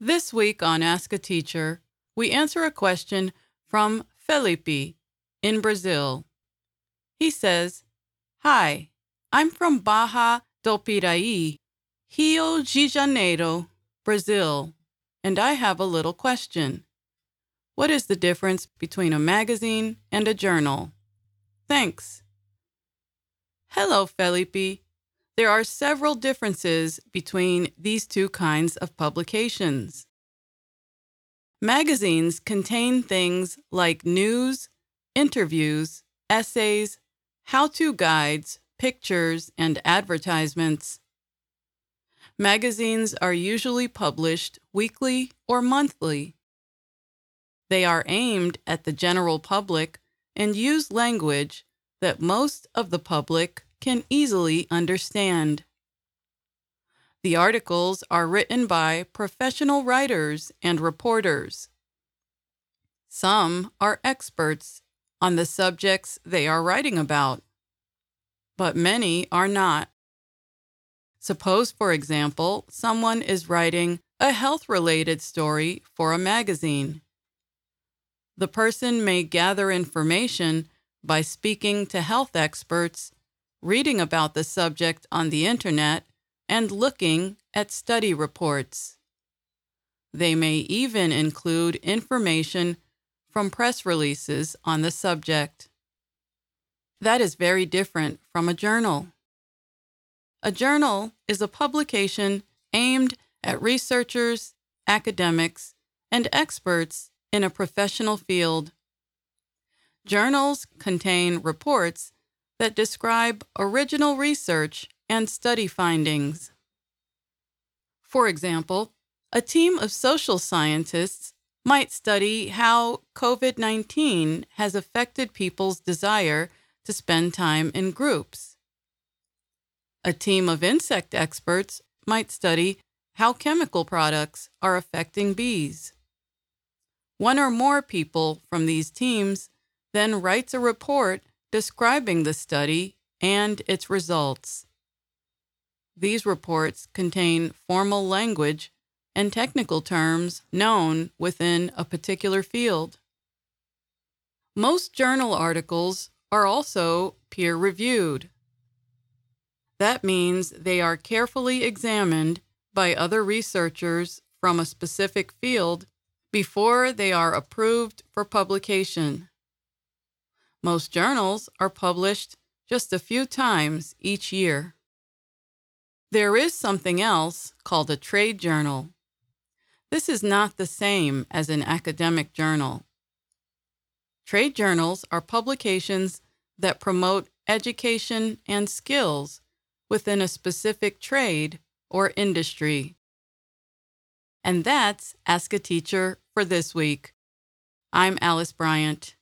This week on Ask a Teacher, we answer a question from Felipe in Brazil. He says, Hi, I'm from Barra do Piraí, Rio de Janeiro, Brazil, and I have a little question. What is the difference between a magazine and a journal? Thanks. Hello, Felipe. There are several differences between these two kinds of publications. Magazines contain things like news, interviews, essays, how to guides, pictures, and advertisements. Magazines are usually published weekly or monthly. They are aimed at the general public and use language that most of the public can easily understand. The articles are written by professional writers and reporters. Some are experts on the subjects they are writing about, but many are not. Suppose, for example, someone is writing a health related story for a magazine. The person may gather information by speaking to health experts reading about the subject on the internet, and looking at study reports. They may even include information from press releases on the subject. That is very different from a journal. A journal is a publication aimed at researchers, academics, and experts in a professional field. Journals contain reports that describe original research and study findings. For example, a team of social scientists might study how COVID 19 has affected people's desire to spend time in groups. A team of insect experts might study how chemical products are affecting bees. One or more people from these teams then writes a report describing the study and its results. These reports contain formal language and technical terms known within a particular field. Most journal articles are also peer reviewed. That means they are carefully examined by other researchers from a specific field before they are approved for publication. Most journals are published just a few times each year. There is something else called a trade journal. This is not the same as an academic journal. Trade journals are publications that promote education and skills within a specific trade or industry. And that's Ask a Teacher for this week. I'm Alice Bryant.